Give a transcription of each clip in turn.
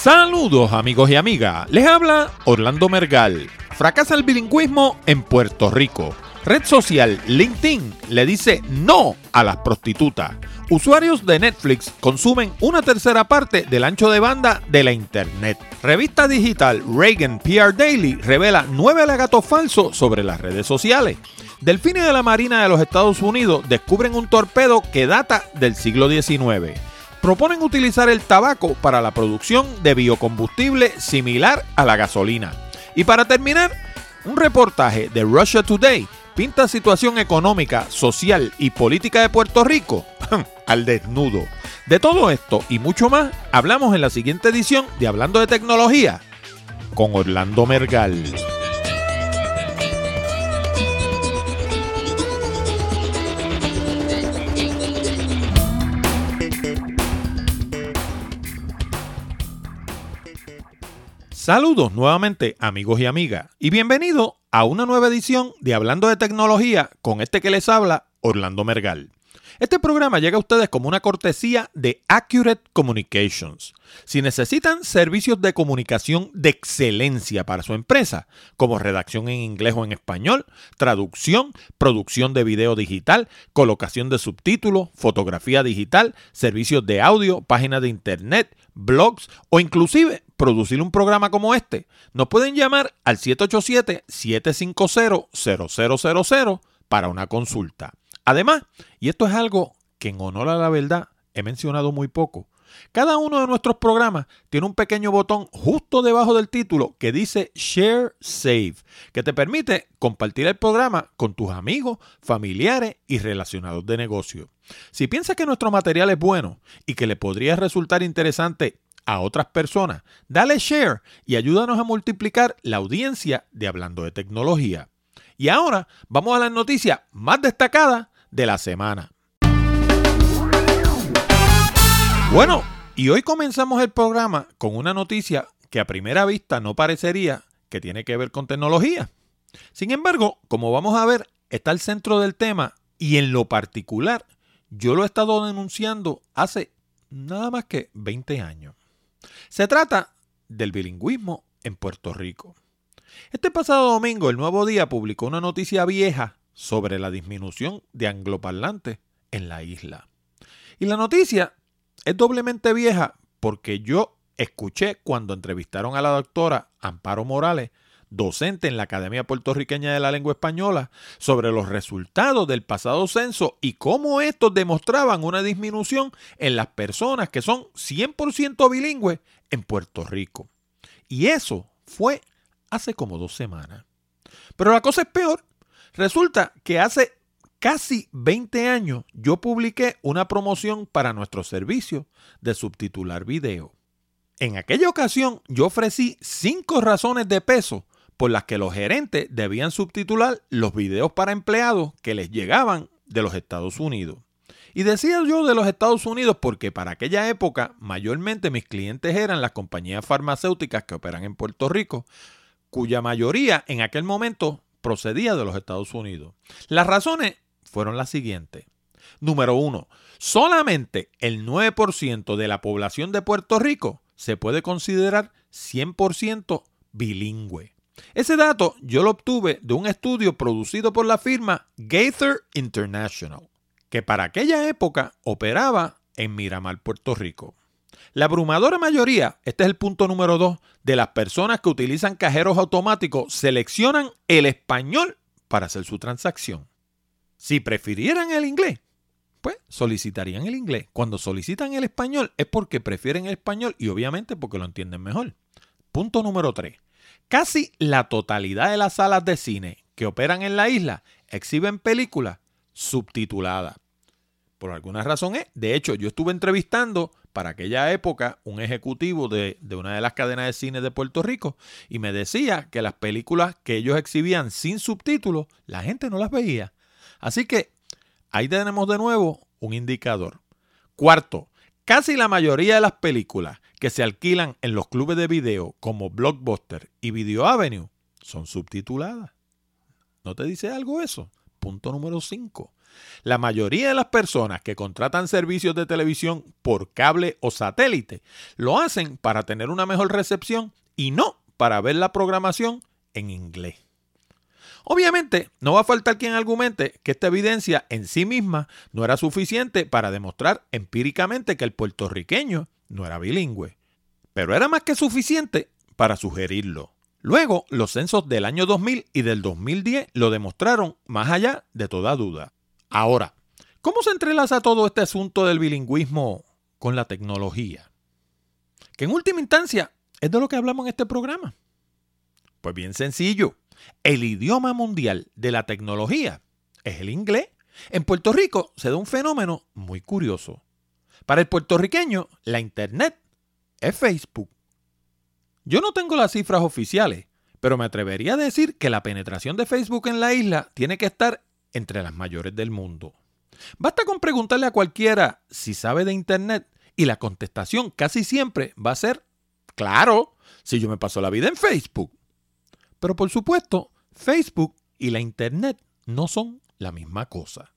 Saludos amigos y amigas, les habla Orlando Mergal. Fracasa el bilingüismo en Puerto Rico. Red social LinkedIn le dice no a las prostitutas. Usuarios de Netflix consumen una tercera parte del ancho de banda de la Internet. Revista digital Reagan PR Daily revela nueve alegatos falsos sobre las redes sociales. Delfines de la Marina de los Estados Unidos descubren un torpedo que data del siglo XIX. Proponen utilizar el tabaco para la producción de biocombustible similar a la gasolina. Y para terminar, un reportaje de Russia Today pinta situación económica, social y política de Puerto Rico al desnudo. De todo esto y mucho más hablamos en la siguiente edición de Hablando de Tecnología con Orlando Mergal. Saludos nuevamente amigos y amigas y bienvenido a una nueva edición de Hablando de Tecnología con este que les habla Orlando Mergal. Este programa llega a ustedes como una cortesía de Accurate Communications. Si necesitan servicios de comunicación de excelencia para su empresa, como redacción en inglés o en español, traducción, producción de video digital, colocación de subtítulos, fotografía digital, servicios de audio, páginas de internet, blogs o inclusive producir un programa como este, nos pueden llamar al 787-750-0000 para una consulta. Además, y esto es algo que en honor a la verdad he mencionado muy poco, cada uno de nuestros programas tiene un pequeño botón justo debajo del título que dice Share Save, que te permite compartir el programa con tus amigos, familiares y relacionados de negocio. Si piensas que nuestro material es bueno y que le podría resultar interesante a otras personas, dale share y ayúdanos a multiplicar la audiencia de Hablando de Tecnología. Y ahora vamos a las noticias más destacadas de la semana. Bueno, y hoy comenzamos el programa con una noticia que a primera vista no parecería que tiene que ver con tecnología. Sin embargo, como vamos a ver, está el centro del tema y en lo particular yo lo he estado denunciando hace nada más que 20 años. Se trata del bilingüismo en Puerto Rico. Este pasado domingo el Nuevo Día publicó una noticia vieja sobre la disminución de angloparlantes en la isla. Y la noticia es doblemente vieja porque yo escuché cuando entrevistaron a la doctora Amparo Morales, docente en la Academia Puertorriqueña de la Lengua Española, sobre los resultados del pasado censo y cómo estos demostraban una disminución en las personas que son 100% bilingües en Puerto Rico. Y eso fue hace como dos semanas. Pero la cosa es peor Resulta que hace casi 20 años yo publiqué una promoción para nuestro servicio de subtitular video. En aquella ocasión yo ofrecí cinco razones de peso por las que los gerentes debían subtitular los videos para empleados que les llegaban de los Estados Unidos. Y decía yo de los Estados Unidos porque para aquella época mayormente mis clientes eran las compañías farmacéuticas que operan en Puerto Rico, cuya mayoría en aquel momento procedía de los Estados Unidos. Las razones fueron las siguientes. Número uno, solamente el 9% de la población de Puerto Rico se puede considerar 100% bilingüe. Ese dato yo lo obtuve de un estudio producido por la firma Gaither International, que para aquella época operaba en Miramar, Puerto Rico. La abrumadora mayoría, este es el punto número dos, de las personas que utilizan cajeros automáticos seleccionan el español para hacer su transacción. Si prefirieran el inglés, pues solicitarían el inglés. Cuando solicitan el español es porque prefieren el español y obviamente porque lo entienden mejor. Punto número 3. Casi la totalidad de las salas de cine que operan en la isla exhiben películas subtituladas. Por alguna razón es. De hecho, yo estuve entrevistando para aquella época un ejecutivo de, una de las cadenas de cine de Puerto Rico y me decía que las películas que ellos exhibían sin subtítulos, la gente no las veía. Así que ahí tenemos de nuevo un indicador. Cuarto, casi la mayoría de las películas que se alquilan en los clubes de video como Blockbuster y Video Avenue son subtituladas. ¿No te dice algo eso? Punto número 5. La mayoría de las personas que contratan servicios de televisión por cable o satélite lo hacen para tener una mejor recepción y no para ver la programación en inglés. Obviamente, no va a faltar quien argumente que esta evidencia en sí misma no era suficiente para demostrar empíricamente que el puertorriqueño no era bilingüe, pero era más que suficiente para sugerirlo. Luego, los censos del año 2000 y del 2010 lo demostraron más allá de toda duda. Ahora, ¿cómo se entrelaza todo este asunto del bilingüismo con la tecnología? Que en última instancia es de lo que hablamos en este programa. Pues bien sencillo, el idioma mundial de la tecnología es el inglés. En Puerto Rico se da un fenómeno muy curioso. Para el puertorriqueño, la Internet es Facebook. Yo no tengo las cifras oficiales, pero me atrevería a decir que la penetración de Facebook en la isla tiene que estar entre las mayores del mundo. Basta con preguntarle a cualquiera si sabe de Internet y la contestación casi siempre va a ser, claro, si yo me paso la vida en Facebook. Pero por supuesto, Facebook y la Internet no son la misma cosa.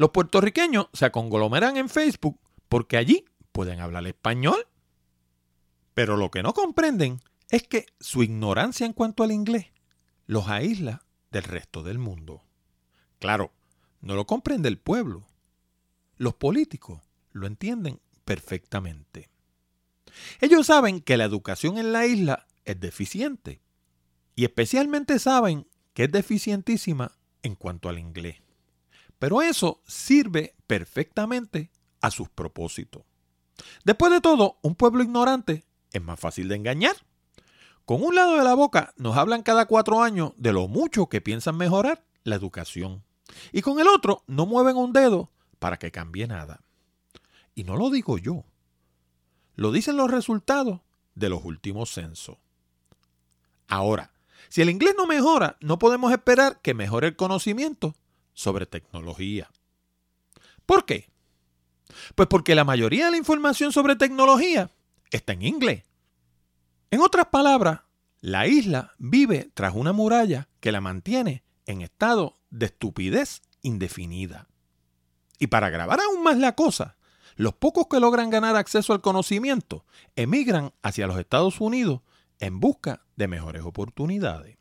Los puertorriqueños se conglomeran en Facebook porque allí pueden hablar español. Pero lo que no comprenden es que su ignorancia en cuanto al inglés los aísla del resto del mundo. Claro, no lo comprende el pueblo. Los políticos lo entienden perfectamente. Ellos saben que la educación en la isla es deficiente y especialmente saben que es deficientísima en cuanto al inglés. Pero eso sirve perfectamente a sus propósitos. Después de todo, un pueblo ignorante es más fácil de engañar. Con un lado de la boca nos hablan cada cuatro años de lo mucho que piensan mejorar la educación. Y con el otro no mueven un dedo para que cambie nada. Y no lo digo yo. Lo dicen los resultados de los últimos censos. Ahora, si el inglés no mejora, no podemos esperar que mejore el conocimiento sobre tecnología. ¿Por qué? Pues porque la mayoría de la información sobre tecnología está en inglés. En otras palabras, la isla vive tras una muralla que la mantiene en estado de estupidez indefinida. Y para grabar aún más la cosa, los pocos que logran ganar acceso al conocimiento emigran hacia los Estados Unidos en busca de mejores oportunidades.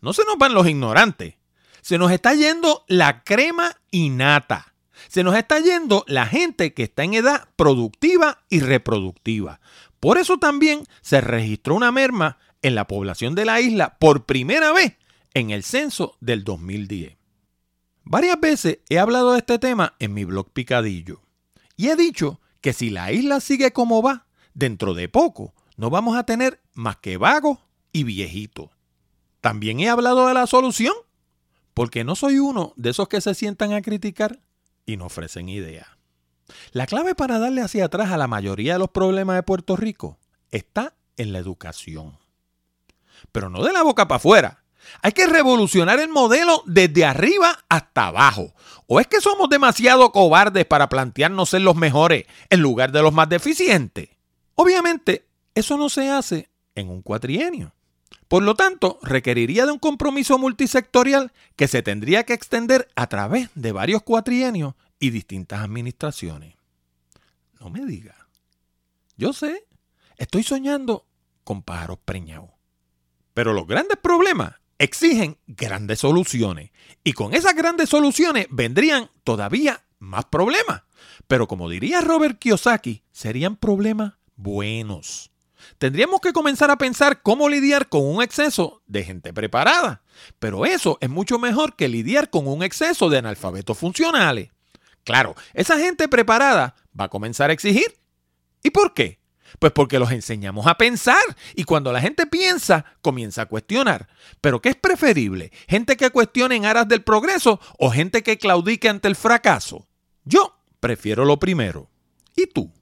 No se nos van los ignorantes, se nos está yendo la crema innata. Se nos está yendo la gente que está en edad productiva y reproductiva. Por eso también se registró una merma en la población de la isla por primera vez en el censo del 2010. Varias veces he hablado de este tema en mi blog Picadillo y he dicho que si la isla sigue como va, dentro de poco no vamos a tener más que vagos y viejitos. También he hablado de la solución, porque no soy uno de esos que se sientan a criticar y no ofrecen ideas. La clave para darle hacia atrás a la mayoría de los problemas de Puerto Rico está en la educación. Pero no de la boca para afuera, hay que revolucionar el modelo desde arriba hasta abajo. ¿O es que somos demasiado cobardes para plantearnos ser los mejores en lugar de los más deficientes? Obviamente, eso no se hace en un cuatrienio. Por lo tanto, requeriría de un compromiso multisectorial que se tendría que extender a través de varios cuatrienios y distintas administraciones. No me diga. Yo sé, estoy soñando con pájaros preñados. Pero los grandes problemas exigen grandes soluciones. Y con esas grandes soluciones vendrían todavía más problemas. Pero como diría Robert Kiyosaki, serían problemas buenos. Tendríamos que comenzar a pensar cómo lidiar con un exceso de gente preparada. Pero eso es mucho mejor que lidiar con un exceso de analfabetos funcionales. Claro, esa gente preparada va a comenzar a exigir. ¿Y por qué? Pues porque los enseñamos a pensar y cuando la gente piensa, comienza a cuestionar. Pero ¿qué es preferible? ¿Gente que cuestione en aras del progreso o gente que claudique ante el fracaso? Yo prefiero lo primero. ¿Y tú?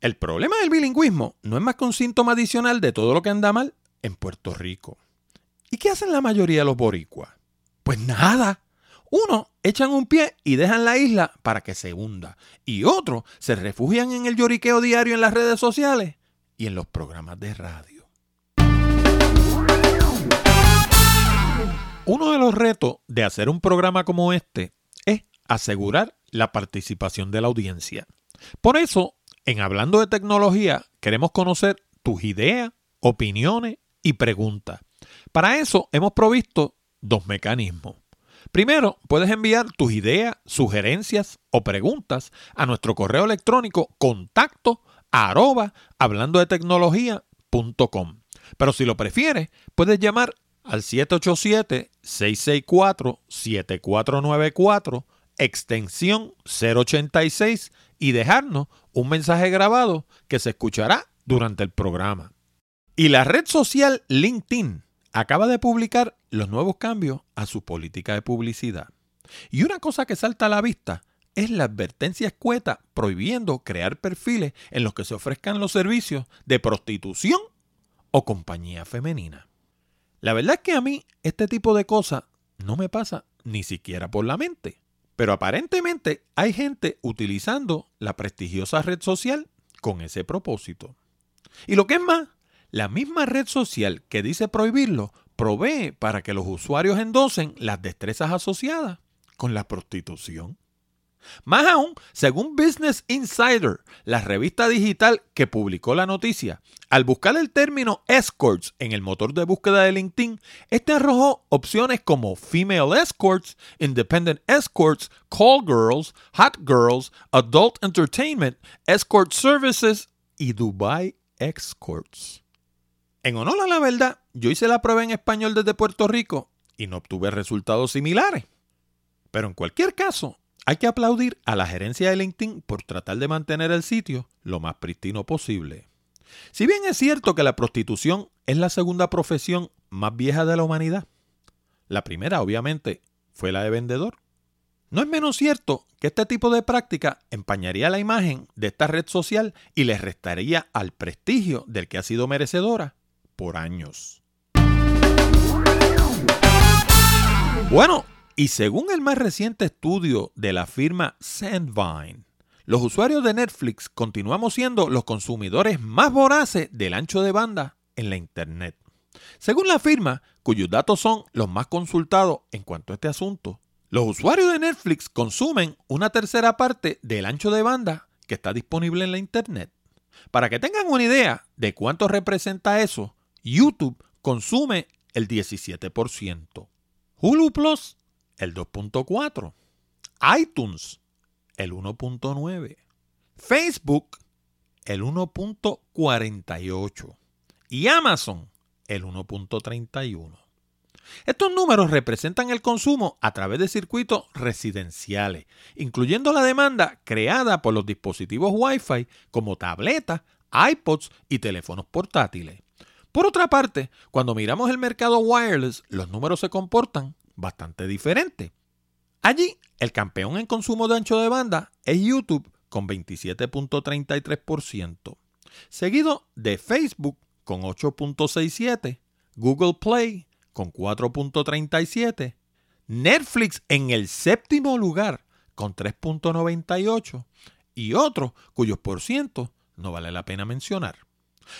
El problema del bilingüismo no es más que un síntoma adicional de todo lo que anda mal en Puerto Rico. ¿Y qué hacen la mayoría de los boricuas? Pues nada. Uno, echan un pie y dejan la isla para que se hunda. Y otro, se refugian en el lloriqueo diario en las redes sociales y en los programas de radio. Uno de los retos de hacer un programa como este es asegurar la participación de la audiencia. Por eso, en Hablando de Tecnología, queremos conocer tus ideas, opiniones y preguntas. Para eso hemos provisto dos mecanismos. Primero, puedes enviar tus ideas, sugerencias o preguntas a nuestro correo electrónico contacto arroba hablando de tecnología.com. Pero si lo prefieres, puedes llamar al 787-664-7494, extensión 086 y dejarnos un mensaje grabado que se escuchará durante el programa. Y la red social LinkedIn acaba de publicar los nuevos cambios a su política de publicidad. Y una cosa que salta a la vista es la advertencia escueta prohibiendo crear perfiles en los que se ofrezcan los servicios de prostitución o compañía femenina. La verdad es que a mí este tipo de cosas no me pasa ni siquiera por la mente. Pero aparentemente hay gente utilizando la prestigiosa red social con ese propósito. Y lo que es más, la misma red social que dice prohibirlo provee para que los usuarios endosen las destrezas asociadas con la prostitución. Más aún, según Business Insider, la revista digital que publicó la noticia, al buscar el término escorts en el motor de búsqueda de LinkedIn, este arrojó opciones como female escorts, independent escorts, call girls, hot girls, adult entertainment, escort services y Dubai escorts. En honor a la verdad, yo hice la prueba en español desde Puerto Rico y no obtuve resultados similares. Pero en cualquier caso, hay que aplaudir a la gerencia de LinkedIn por tratar de mantener el sitio lo más pristino posible. Si bien es cierto que la prostitución es la segunda profesión más vieja de la humanidad, la primera obviamente fue la de vendedor. No es menos cierto que este tipo de práctica empañaría la imagen de esta red social y le restaría al prestigio del que ha sido merecedora por años. Bueno, y según el más reciente estudio de la firma Sandvine, los usuarios de Netflix continuamos siendo los consumidores más voraces del ancho de banda en la Internet. Según la firma, cuyos datos son los más consultados en cuanto a este asunto, los usuarios de Netflix consumen una tercera parte del ancho de banda que está disponible en la Internet. Para que tengan una idea de cuánto representa eso, YouTube consume el 17%. Hulu Plus el 2.4, iTunes el 1.9, Facebook el 1.48 y Amazon el 1.31. Estos números representan el consumo a través de circuitos residenciales, incluyendo la demanda creada por los dispositivos Wi-Fi como tabletas, iPods y teléfonos portátiles. Por otra parte, cuando miramos el mercado wireless, los números se comportan bastante diferente. Allí, el campeón en consumo de ancho de banda es YouTube con 27.33%, seguido de Facebook con 8.67%, Google Play con 4.37%, Netflix en el séptimo lugar con 3.98% y otros cuyos por ciento no vale la pena mencionar.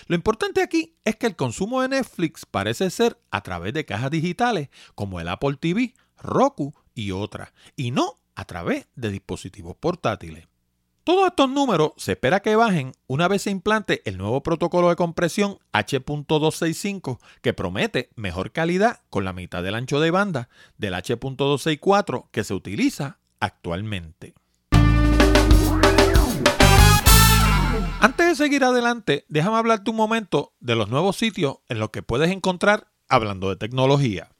Lo importante aquí es que el consumo de Netflix parece ser a través de cajas digitales como el Apple TV, Roku y otras, y no a través de dispositivos portátiles. Todos estos números se espera que bajen una vez se implante el nuevo protocolo de compresión H.265 que promete mejor calidad con la mitad del ancho de banda del H.264 que se utiliza actualmente. Antes de seguir adelante, déjame hablarte un momento de los nuevos sitios en los que puedes encontrar hablando de tecnología.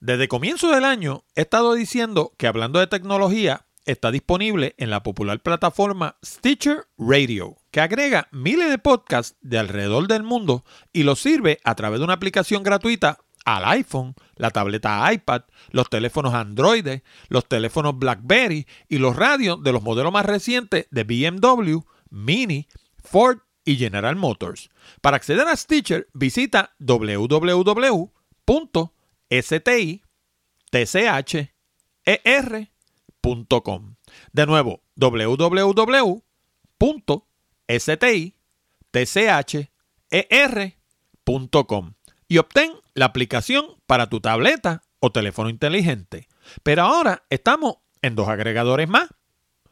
Desde comienzo del año he estado diciendo que hablando de tecnología está disponible en la popular plataforma Stitcher Radio, que agrega miles de podcasts de alrededor del mundo y los sirve a través de una aplicación gratuita al iPhone, la tableta iPad, los teléfonos Android, los teléfonos BlackBerry y los radios de los modelos más recientes de BMW, Mini, Ford y General Motors. Para acceder a Stitcher, visita www.stitcher.com. De nuevo, www.stitcher.com y obtén la aplicación para tu tableta o teléfono inteligente. Pero ahora estamos en dos agregadores más.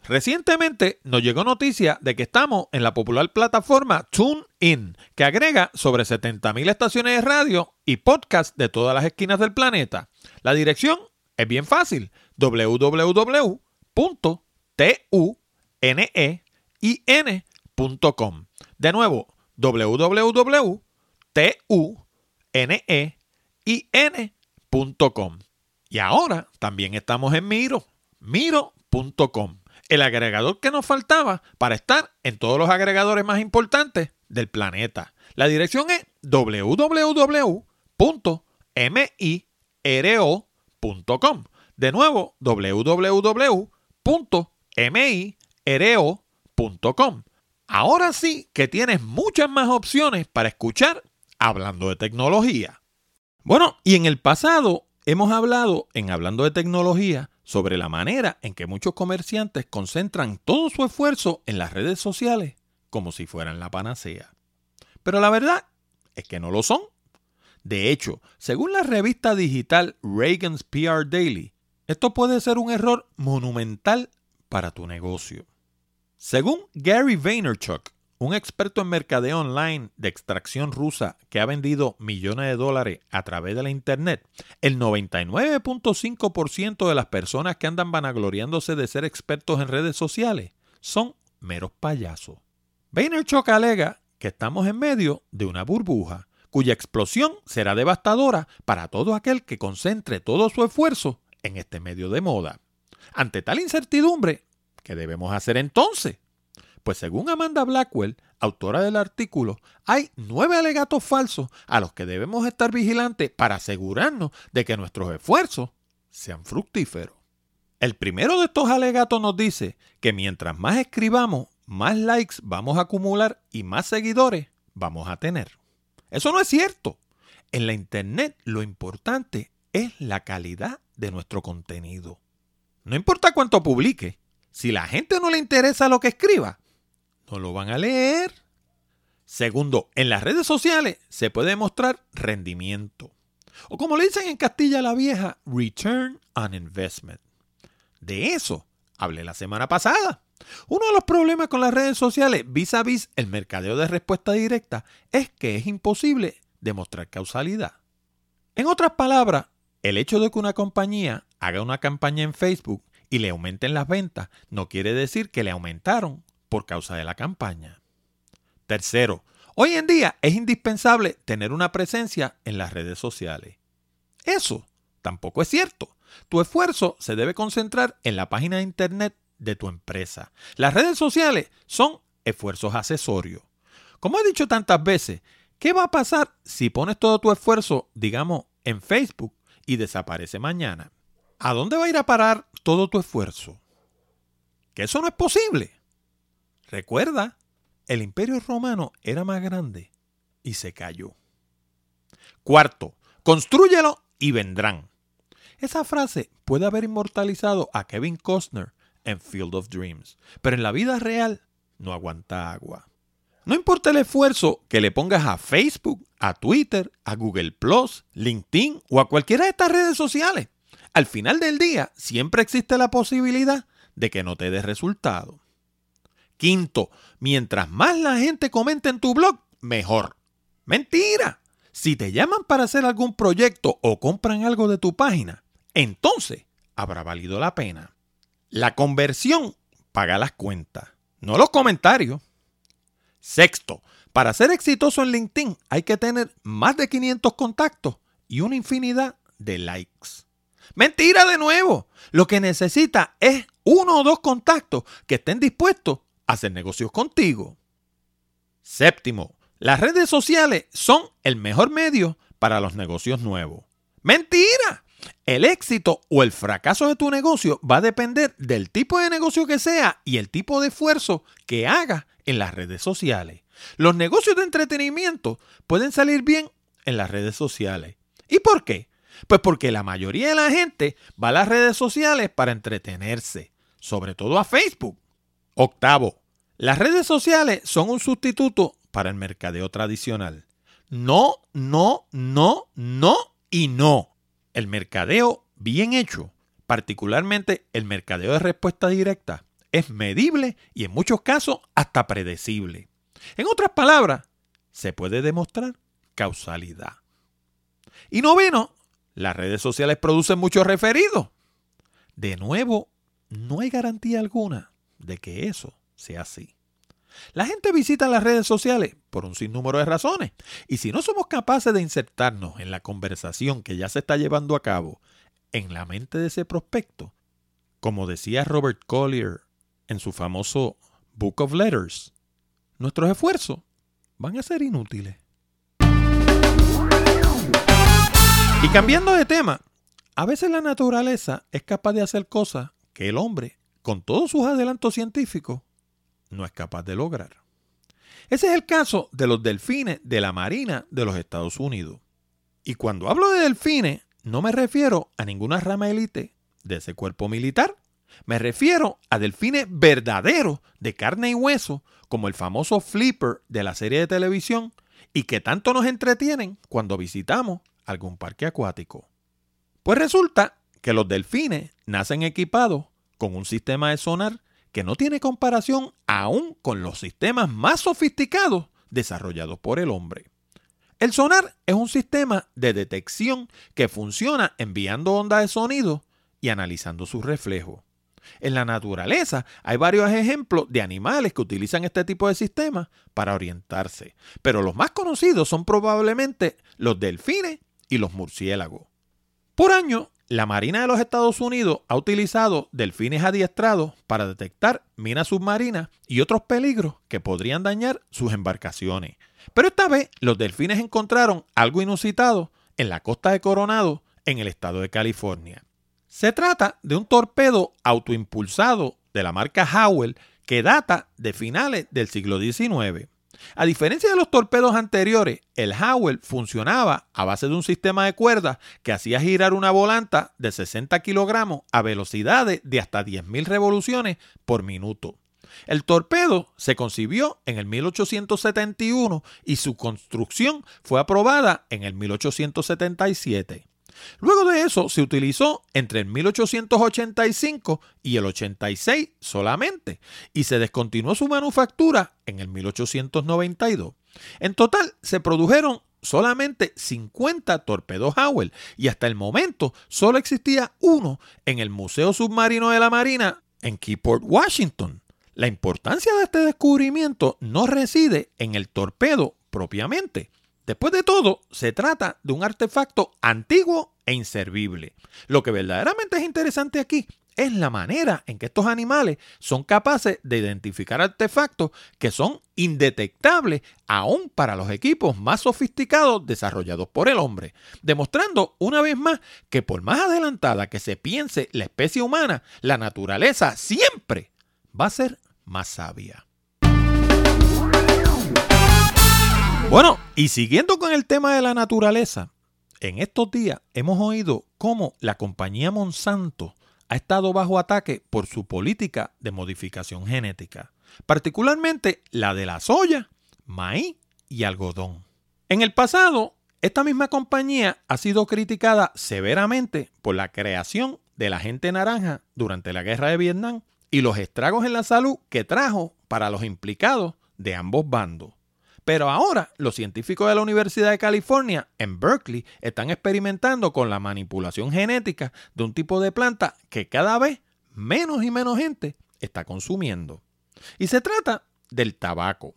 Recientemente nos llegó noticia de que estamos en la popular plataforma TuneIn, que agrega sobre 70.000 estaciones de radio y podcast de todas las esquinas del planeta. La dirección es bien fácil, www.tunein.com. De nuevo, www.tunein.com. Y ahora también estamos en Miro, miro.com, el agregador que nos faltaba para estar en todos los agregadores más importantes del planeta. La dirección es www.miro.com. De nuevo, www.miro.com. Ahora sí que tienes muchas más opciones para escuchar hablando de tecnología. Bueno, y en el pasado hemos hablado en Hablando de Tecnología sobre la manera en que muchos comerciantes concentran todo su esfuerzo en las redes sociales como si fueran la panacea. Pero la verdad es que no lo son. De hecho, según la revista digital Reagan's PR Daily, esto puede ser un error monumental para tu negocio. Según Gary Vaynerchuk, un experto en mercadeo online de extracción rusa que ha vendido millones de dólares a través de la Internet, el 99.5% de las personas que andan vanagloriándose de ser expertos en redes sociales son meros payasos. Vaynerchuk alega que estamos en medio de una burbuja cuya explosión será devastadora para todo aquel que concentre todo su esfuerzo en este medio de moda. Ante tal incertidumbre, ¿Qué debemos hacer entonces? Pues según Amanda Blackwell, autora del artículo, hay nueve alegatos falsos a los que debemos estar vigilantes para asegurarnos de que nuestros esfuerzos sean fructíferos. El primero de estos alegatos nos dice que mientras más escribamos, más likes vamos a acumular y más seguidores vamos a tener. Eso no es cierto. En la Internet lo importante es la calidad de nuestro contenido. No importa cuánto publique, si la gente no le interesa lo que escriba, no lo van a leer. Segundo, en las redes sociales se puede mostrar rendimiento. O como le dicen en Castilla la Vieja, return on investment. De eso hablé la semana pasada. Uno de los problemas con las redes sociales vis a vis el mercadeo de respuesta directa es que es imposible demostrar causalidad. En otras palabras, el hecho de que una compañía haga una campaña en Facebook y le aumenten las ventas, no quiere decir que le aumentaron por causa de la campaña. Tercero, hoy en día es indispensable tener una presencia en las redes sociales. Eso tampoco es cierto. Tu esfuerzo se debe concentrar en la página de internet de tu empresa. Las redes sociales son esfuerzos accesorios. Como he dicho tantas veces, ¿qué va a pasar si pones todo tu esfuerzo, digamos, en Facebook y desaparece mañana? ¿A dónde va a ir a parar todo tu esfuerzo? Que eso no es posible. Recuerda, el imperio romano era más grande y se cayó. Cuarto, construyelo y vendrán. Esa frase puede haber inmortalizado a Kevin Costner en Field of Dreams, pero en la vida real no aguanta agua. No importa el esfuerzo que le pongas a Facebook, a Twitter, a Google Plus, LinkedIn o a cualquiera de estas redes sociales al final del día siempre existe la posibilidad de que no te dé resultado. Quinto, mientras más la gente comente en tu blog, mejor. Mentira. Si te llaman para hacer algún proyecto o compran algo de tu página, entonces habrá valido la pena. La conversión paga las cuentas, no los comentarios. Sexto, para ser exitoso en LinkedIn hay que tener más de 500 contactos y una infinidad de likes. Mentira de nuevo. Lo que necesita es uno o dos contactos que estén dispuestos hacer negocios contigo. Séptimo, las redes sociales son el mejor medio para los negocios nuevos. Mentira. El éxito o el fracaso de tu negocio va a depender del tipo de negocio que sea y el tipo de esfuerzo que hagas en las redes sociales. Los negocios de entretenimiento pueden salir bien en las redes sociales. ¿Y por qué? Pues porque la mayoría de la gente va a las redes sociales para entretenerse, sobre todo a Facebook. Octavo, las redes sociales son un sustituto para el mercadeo tradicional. No, no, no, no y no. el mercadeo bien hecho, particularmente el mercadeo de respuesta directa, es medible y en muchos casos hasta predecible. En otras palabras, se puede demostrar causalidad. Y noveno, las redes sociales producen muchos referidos. De nuevo, no hay garantía alguna de que eso sea así. La gente visita las redes sociales por un sinnúmero de razones. Y si no somos capaces de insertarnos en la conversación que ya se está llevando a cabo en la mente de ese prospecto, como decía Robert Collier en su famoso Book of Letters, nuestros esfuerzos van a ser inútiles. Y cambiando de tema, a veces la naturaleza es capaz de hacer cosas que el hombre, con todos sus adelantos científicos, no es capaz de lograr. Ese es el caso de los delfines de la Marina de los Estados Unidos. Y cuando hablo de delfines, no me refiero a ninguna rama élite de ese cuerpo militar. Me refiero a delfines verdaderos de carne y hueso, como el famoso Flipper de la serie de televisión, y que tanto nos entretienen cuando visitamos algún parque acuático. Pues resulta que los delfines nacen equipados con un sistema de sonar que no tiene comparación aún con los sistemas más sofisticados desarrollados por el hombre. El sonar es un sistema de detección que funciona enviando ondas de sonido y analizando sus reflejos. En la naturaleza hay varios ejemplos de animales que utilizan este tipo de sistemas para orientarse, pero los más conocidos son probablemente los delfines y los murciélagos. Por año, la Marina de los Estados Unidos ha utilizado delfines adiestrados para detectar minas submarinas y otros peligros que podrían dañar sus embarcaciones. Pero esta vez los delfines encontraron algo inusitado en la costa de Coronado, en el estado de California. Se trata de un torpedo autoimpulsado de la marca Howell que data de finales del siglo XIX. A diferencia de los torpedos anteriores, el Howell funcionaba a base de un sistema de cuerdas que hacía girar una volanta de 60 kilogramos a velocidades de hasta 10.000 revoluciones por minuto. El torpedo se concibió en el 1871 y su construcción fue aprobada en el 1877. Luego de eso se utilizó entre el 1885 y el 86 solamente y se descontinuó su manufactura en el 1892. En total se produjeron solamente 50 torpedos Howell y hasta el momento solo existía uno en el Museo Submarino de la Marina en Keyport, Washington. La importancia de este descubrimiento no reside en el torpedo propiamente, Después de todo, se trata de un artefacto antiguo e inservible. Lo que verdaderamente es interesante aquí es la manera en que estos animales son capaces de identificar artefactos que son indetectables aún para los equipos más sofisticados desarrollados por el hombre, demostrando una vez más que por más adelantada que se piense la especie humana, la naturaleza siempre va a ser más sabia. Bueno, y siguiendo con el tema de la naturaleza, en estos días hemos oído cómo la compañía Monsanto ha estado bajo ataque por su política de modificación genética, particularmente la de la soya, maíz y algodón. En el pasado, esta misma compañía ha sido criticada severamente por la creación de la gente naranja durante la guerra de Vietnam y los estragos en la salud que trajo para los implicados de ambos bandos. Pero ahora los científicos de la Universidad de California en Berkeley están experimentando con la manipulación genética de un tipo de planta que cada vez menos y menos gente está consumiendo. Y se trata del tabaco.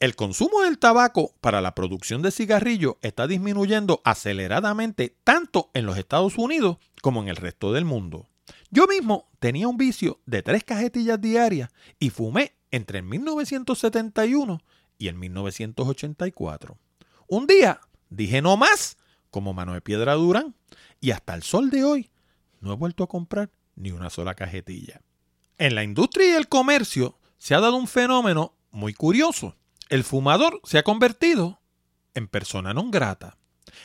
El consumo del tabaco para la producción de cigarrillos está disminuyendo aceleradamente tanto en los Estados Unidos como en el resto del mundo. Yo mismo tenía un vicio de tres cajetillas diarias y fumé entre 1971 y en 1984. Un día dije no más, como mano de piedra Durán, y hasta el sol de hoy no he vuelto a comprar ni una sola cajetilla. En la industria y el comercio se ha dado un fenómeno muy curioso. El fumador se ha convertido en persona non grata.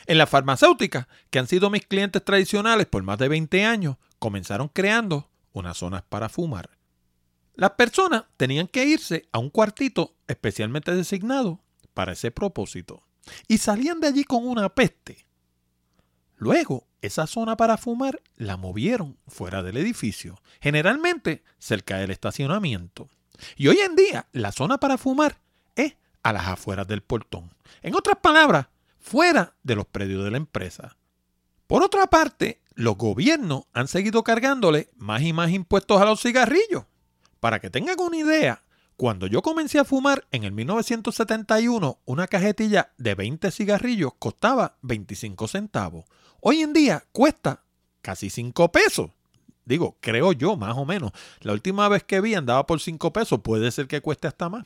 En la farmacéutica, que han sido mis clientes tradicionales por más de 20 años, comenzaron creando unas zonas para fumar. Las personas tenían que irse a un cuartito especialmente designado para ese propósito y salían de allí con una peste. Luego, esa zona para fumar la movieron fuera del edificio, generalmente cerca del estacionamiento. Y hoy en día la zona para fumar es a las afueras del portón. En otras palabras, fuera de los predios de la empresa. Por otra parte, los gobiernos han seguido cargándole más y más impuestos a los cigarrillos. Para que tengan una idea, cuando yo comencé a fumar en el 1971, una cajetilla de 20 cigarrillos costaba 25 centavos. Hoy en día cuesta casi 5 pesos. Digo, creo yo, más o menos. La última vez que vi andaba por 5 pesos, puede ser que cueste hasta más.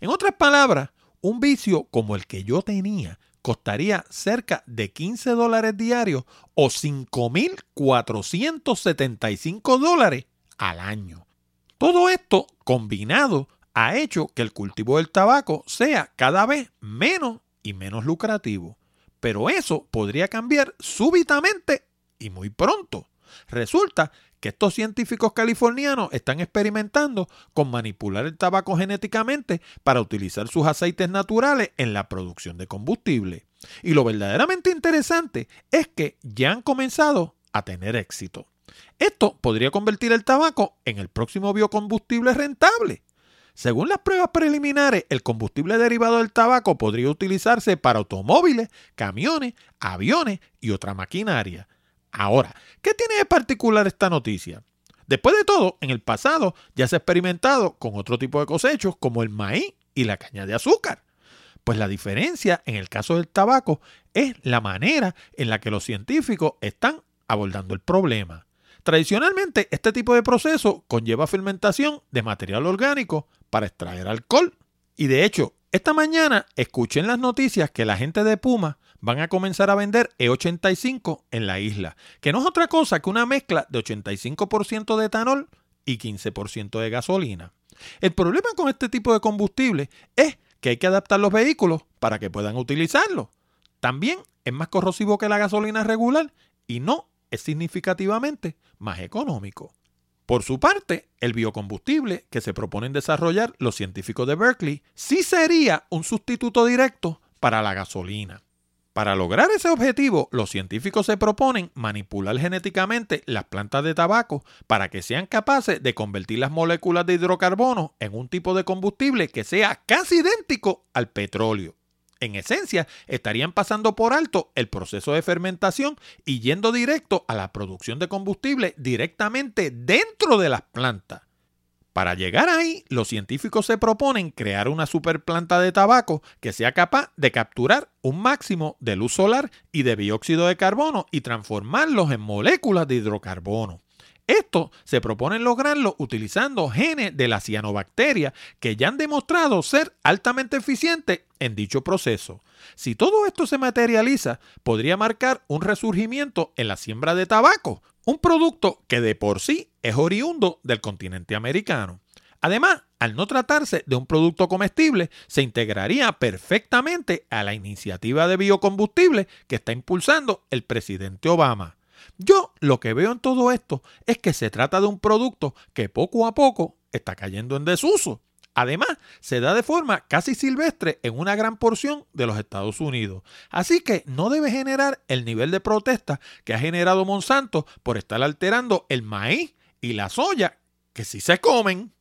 En otras palabras, un vicio como el que yo tenía costaría cerca de 15 dólares diarios o 5.475 dólares al año. Todo esto combinado ha hecho que el cultivo del tabaco sea cada vez menos y menos lucrativo. Pero eso podría cambiar súbitamente y muy pronto. Resulta que estos científicos californianos están experimentando con manipular el tabaco genéticamente para utilizar sus aceites naturales en la producción de combustible. Y lo verdaderamente interesante es que ya han comenzado a tener éxito. Esto podría convertir el tabaco en el próximo biocombustible rentable. Según las pruebas preliminares, el combustible derivado del tabaco podría utilizarse para automóviles, camiones, aviones y otra maquinaria. Ahora, ¿qué tiene de particular esta noticia? Después de todo, en el pasado ya se ha experimentado con otro tipo de cosechos como el maíz y la caña de azúcar. Pues la diferencia en el caso del tabaco es la manera en la que los científicos están abordando el problema. Tradicionalmente, este tipo de proceso conlleva fermentación de material orgánico para extraer alcohol. Y de hecho, esta mañana escuché en las noticias que la gente de Puma van a comenzar a vender E85 en la isla, que no es otra cosa que una mezcla de 85% de etanol y 15% de gasolina. El problema con este tipo de combustible es que hay que adaptar los vehículos para que puedan utilizarlo. También es más corrosivo que la gasolina regular y no es significativamente más económico. Por su parte, el biocombustible que se proponen desarrollar los científicos de Berkeley sí sería un sustituto directo para la gasolina. Para lograr ese objetivo, los científicos se proponen manipular genéticamente las plantas de tabaco para que sean capaces de convertir las moléculas de hidrocarbono en un tipo de combustible que sea casi idéntico al petróleo. En esencia, estarían pasando por alto el proceso de fermentación y yendo directo a la producción de combustible directamente dentro de las plantas. Para llegar ahí, los científicos se proponen crear una superplanta de tabaco que sea capaz de capturar un máximo de luz solar y de dióxido de carbono y transformarlos en moléculas de hidrocarbono. Esto se propone lograrlo utilizando genes de la cianobacteria que ya han demostrado ser altamente eficientes en dicho proceso. Si todo esto se materializa, podría marcar un resurgimiento en la siembra de tabaco, un producto que de por sí es oriundo del continente americano. Además, al no tratarse de un producto comestible, se integraría perfectamente a la iniciativa de biocombustible que está impulsando el presidente Obama. Yo lo que veo en todo esto es que se trata de un producto que poco a poco está cayendo en desuso. Además, se da de forma casi silvestre en una gran porción de los Estados Unidos. Así que no debe generar el nivel de protesta que ha generado Monsanto por estar alterando el maíz y la soya, que sí se comen.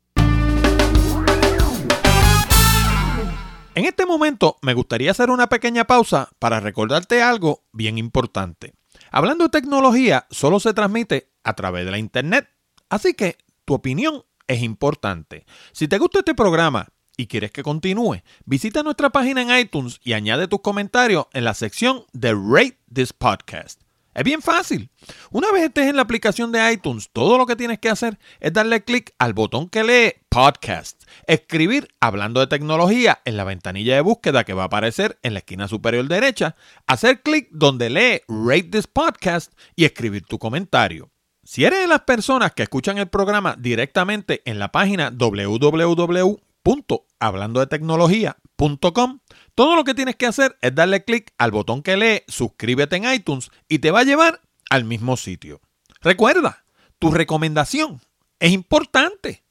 En este momento me gustaría hacer una pequeña pausa para recordarte algo bien importante. Hablando de tecnología, solo se transmite a través de la Internet. Así que tu opinión es importante. Si te gusta este programa y quieres que continúe, visita nuestra página en iTunes y añade tus comentarios en la sección de Rate This Podcast. Es bien fácil. Una vez estés en la aplicación de iTunes, todo lo que tienes que hacer es darle clic al botón que lee Podcast, escribir hablando de tecnología en la ventanilla de búsqueda que va a aparecer en la esquina superior derecha, hacer clic donde lee Rate this Podcast y escribir tu comentario. Si eres de las personas que escuchan el programa directamente en la página www.hablandodetecnología.com, todo lo que tienes que hacer es darle clic al botón que lee suscríbete en iTunes y te va a llevar al mismo sitio. Recuerda, tu recomendación es importante.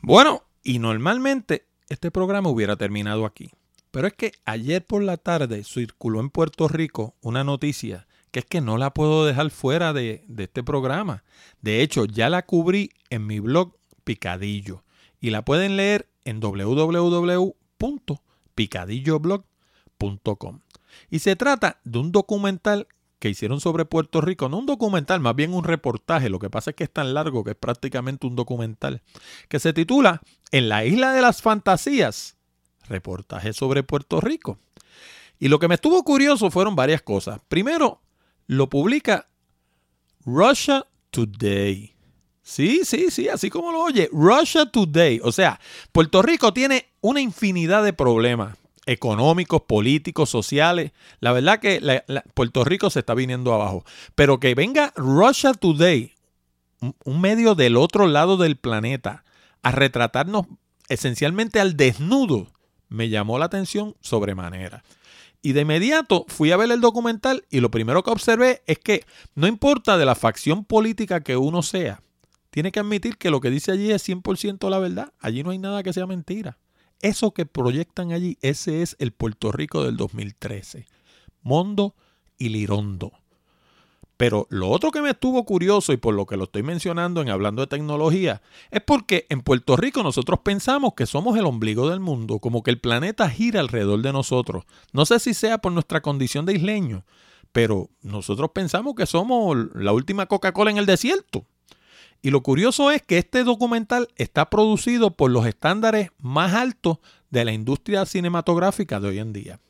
Bueno, y normalmente este programa hubiera terminado aquí. Pero es que ayer por la tarde circuló en Puerto Rico una noticia que es que no la puedo dejar fuera de, este programa. De hecho, ya la cubrí en mi blog Picadillo y la pueden leer en www.picadilloblog.com. Y se trata de un documental que hicieron sobre Puerto Rico, no un documental, más bien un reportaje, lo que pasa es que es tan largo que es prácticamente un documental, que se titula En la isla de las fantasías, reportaje sobre Puerto Rico. Y lo que me estuvo curioso fueron varias cosas. Primero, lo publica Russia Today. Sí, sí, sí, así como lo oye, Russia Today. O sea, Puerto Rico tiene una infinidad de problemas económicos, políticos, sociales. La verdad que Puerto Rico se está viniendo abajo. Pero que venga Russia Today, un, medio del otro lado del planeta, a retratarnos esencialmente al desnudo, me llamó la atención sobremanera. Y de inmediato fui a ver el documental y lo primero que observé es que no importa de la facción política que uno sea, tiene que admitir que lo que dice allí es 100% la verdad. Allí no hay nada que sea mentira. Eso que proyectan allí, ese es el Puerto Rico del 2013. Mondo y Lirondo. Pero lo otro que me estuvo curioso y por lo que lo estoy mencionando en hablando de tecnología, es porque en Puerto Rico nosotros pensamos que somos el ombligo del mundo, como que el planeta gira alrededor de nosotros. No sé si sea por nuestra condición de isleño, pero nosotros pensamos que somos la última Coca-Cola en el desierto. Y lo curioso es que este documental está producido por los estándares más altos de la industria cinematográfica de hoy en día.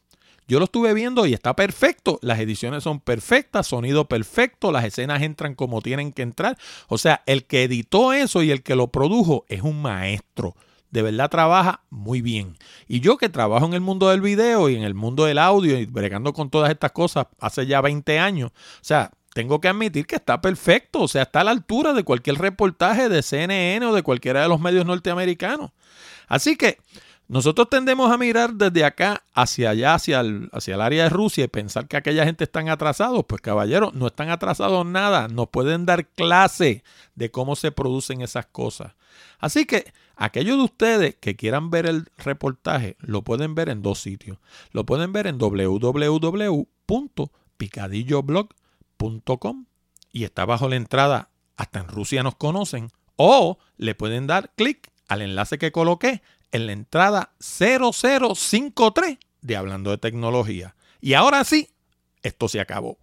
Yo lo estuve viendo y está perfecto. Las ediciones son perfectas, sonido perfecto, las escenas entran como tienen que entrar. O sea, el que editó eso y el que lo produjo es un maestro. De verdad trabaja muy bien. Y yo que trabajo en el mundo del video y en el mundo del audio y bregando con todas estas cosas hace ya 20 años, o sea, tengo que admitir que está perfecto, o sea, está a la altura de cualquier reportaje de CNN o de cualquiera de los medios norteamericanos. Así que nosotros tendemos a mirar desde acá hacia allá, hacia el, hacia el área de Rusia y pensar que aquella gente están atrasados. Pues caballeros, no están atrasados nada, nos pueden dar clase de cómo se producen esas cosas. Así que aquellos de ustedes que quieran ver el reportaje, lo pueden ver en dos sitios. Lo pueden ver en www.picadilloblog.com y está bajo la entrada hasta en Rusia nos conocen o le pueden dar clic al enlace que coloqué en la entrada 0053 de Hablando de Tecnología. Y ahora sí, esto se acabó.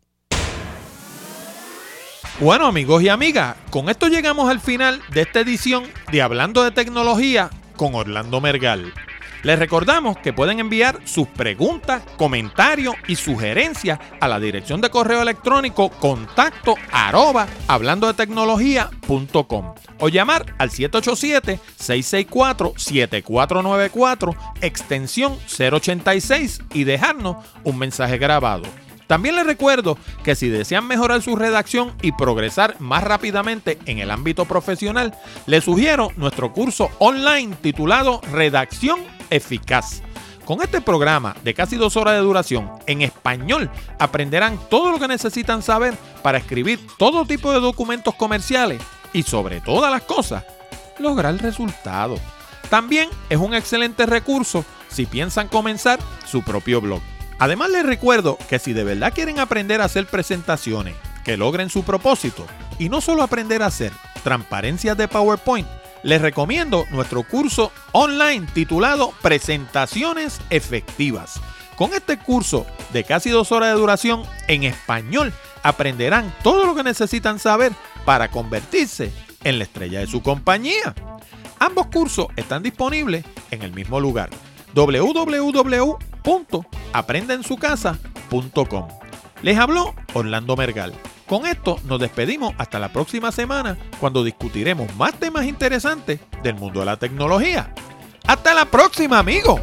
Bueno amigos y amigas, con esto llegamos al final de esta edición de Hablando de Tecnología con Orlando Mergal. Les recordamos que pueden enviar sus preguntas, comentarios y sugerencias a la dirección de correo electrónico contacto arroba hablando de tecnología.com o llamar al 787-664-7494 extensión 086 y dejarnos un mensaje grabado. También les recuerdo que si desean mejorar su redacción y progresar más rápidamente en el ámbito profesional, les sugiero nuestro curso online titulado Redacción Eficaz. Con este programa de casi dos horas de duración en español aprenderán todo lo que necesitan saber para escribir todo tipo de documentos comerciales y sobre todas las cosas, lograr resultados. También es un excelente recurso si piensan comenzar su propio blog. Además les recuerdo que si de verdad quieren aprender a hacer presentaciones que logren su propósito y no solo aprender a hacer transparencias de PowerPoint, les recomiendo nuestro curso online titulado Presentaciones Efectivas. Con este curso de casi dos horas de duración en español aprenderán todo lo que necesitan saber para convertirse en la estrella de su compañía. Ambos cursos están disponibles en el mismo lugar www.aprendensucasa.com. Les habló Orlando Mergal. Con esto nos despedimos hasta la próxima semana cuando discutiremos más temas interesantes del mundo de la tecnología. Hasta la próxima, amigos.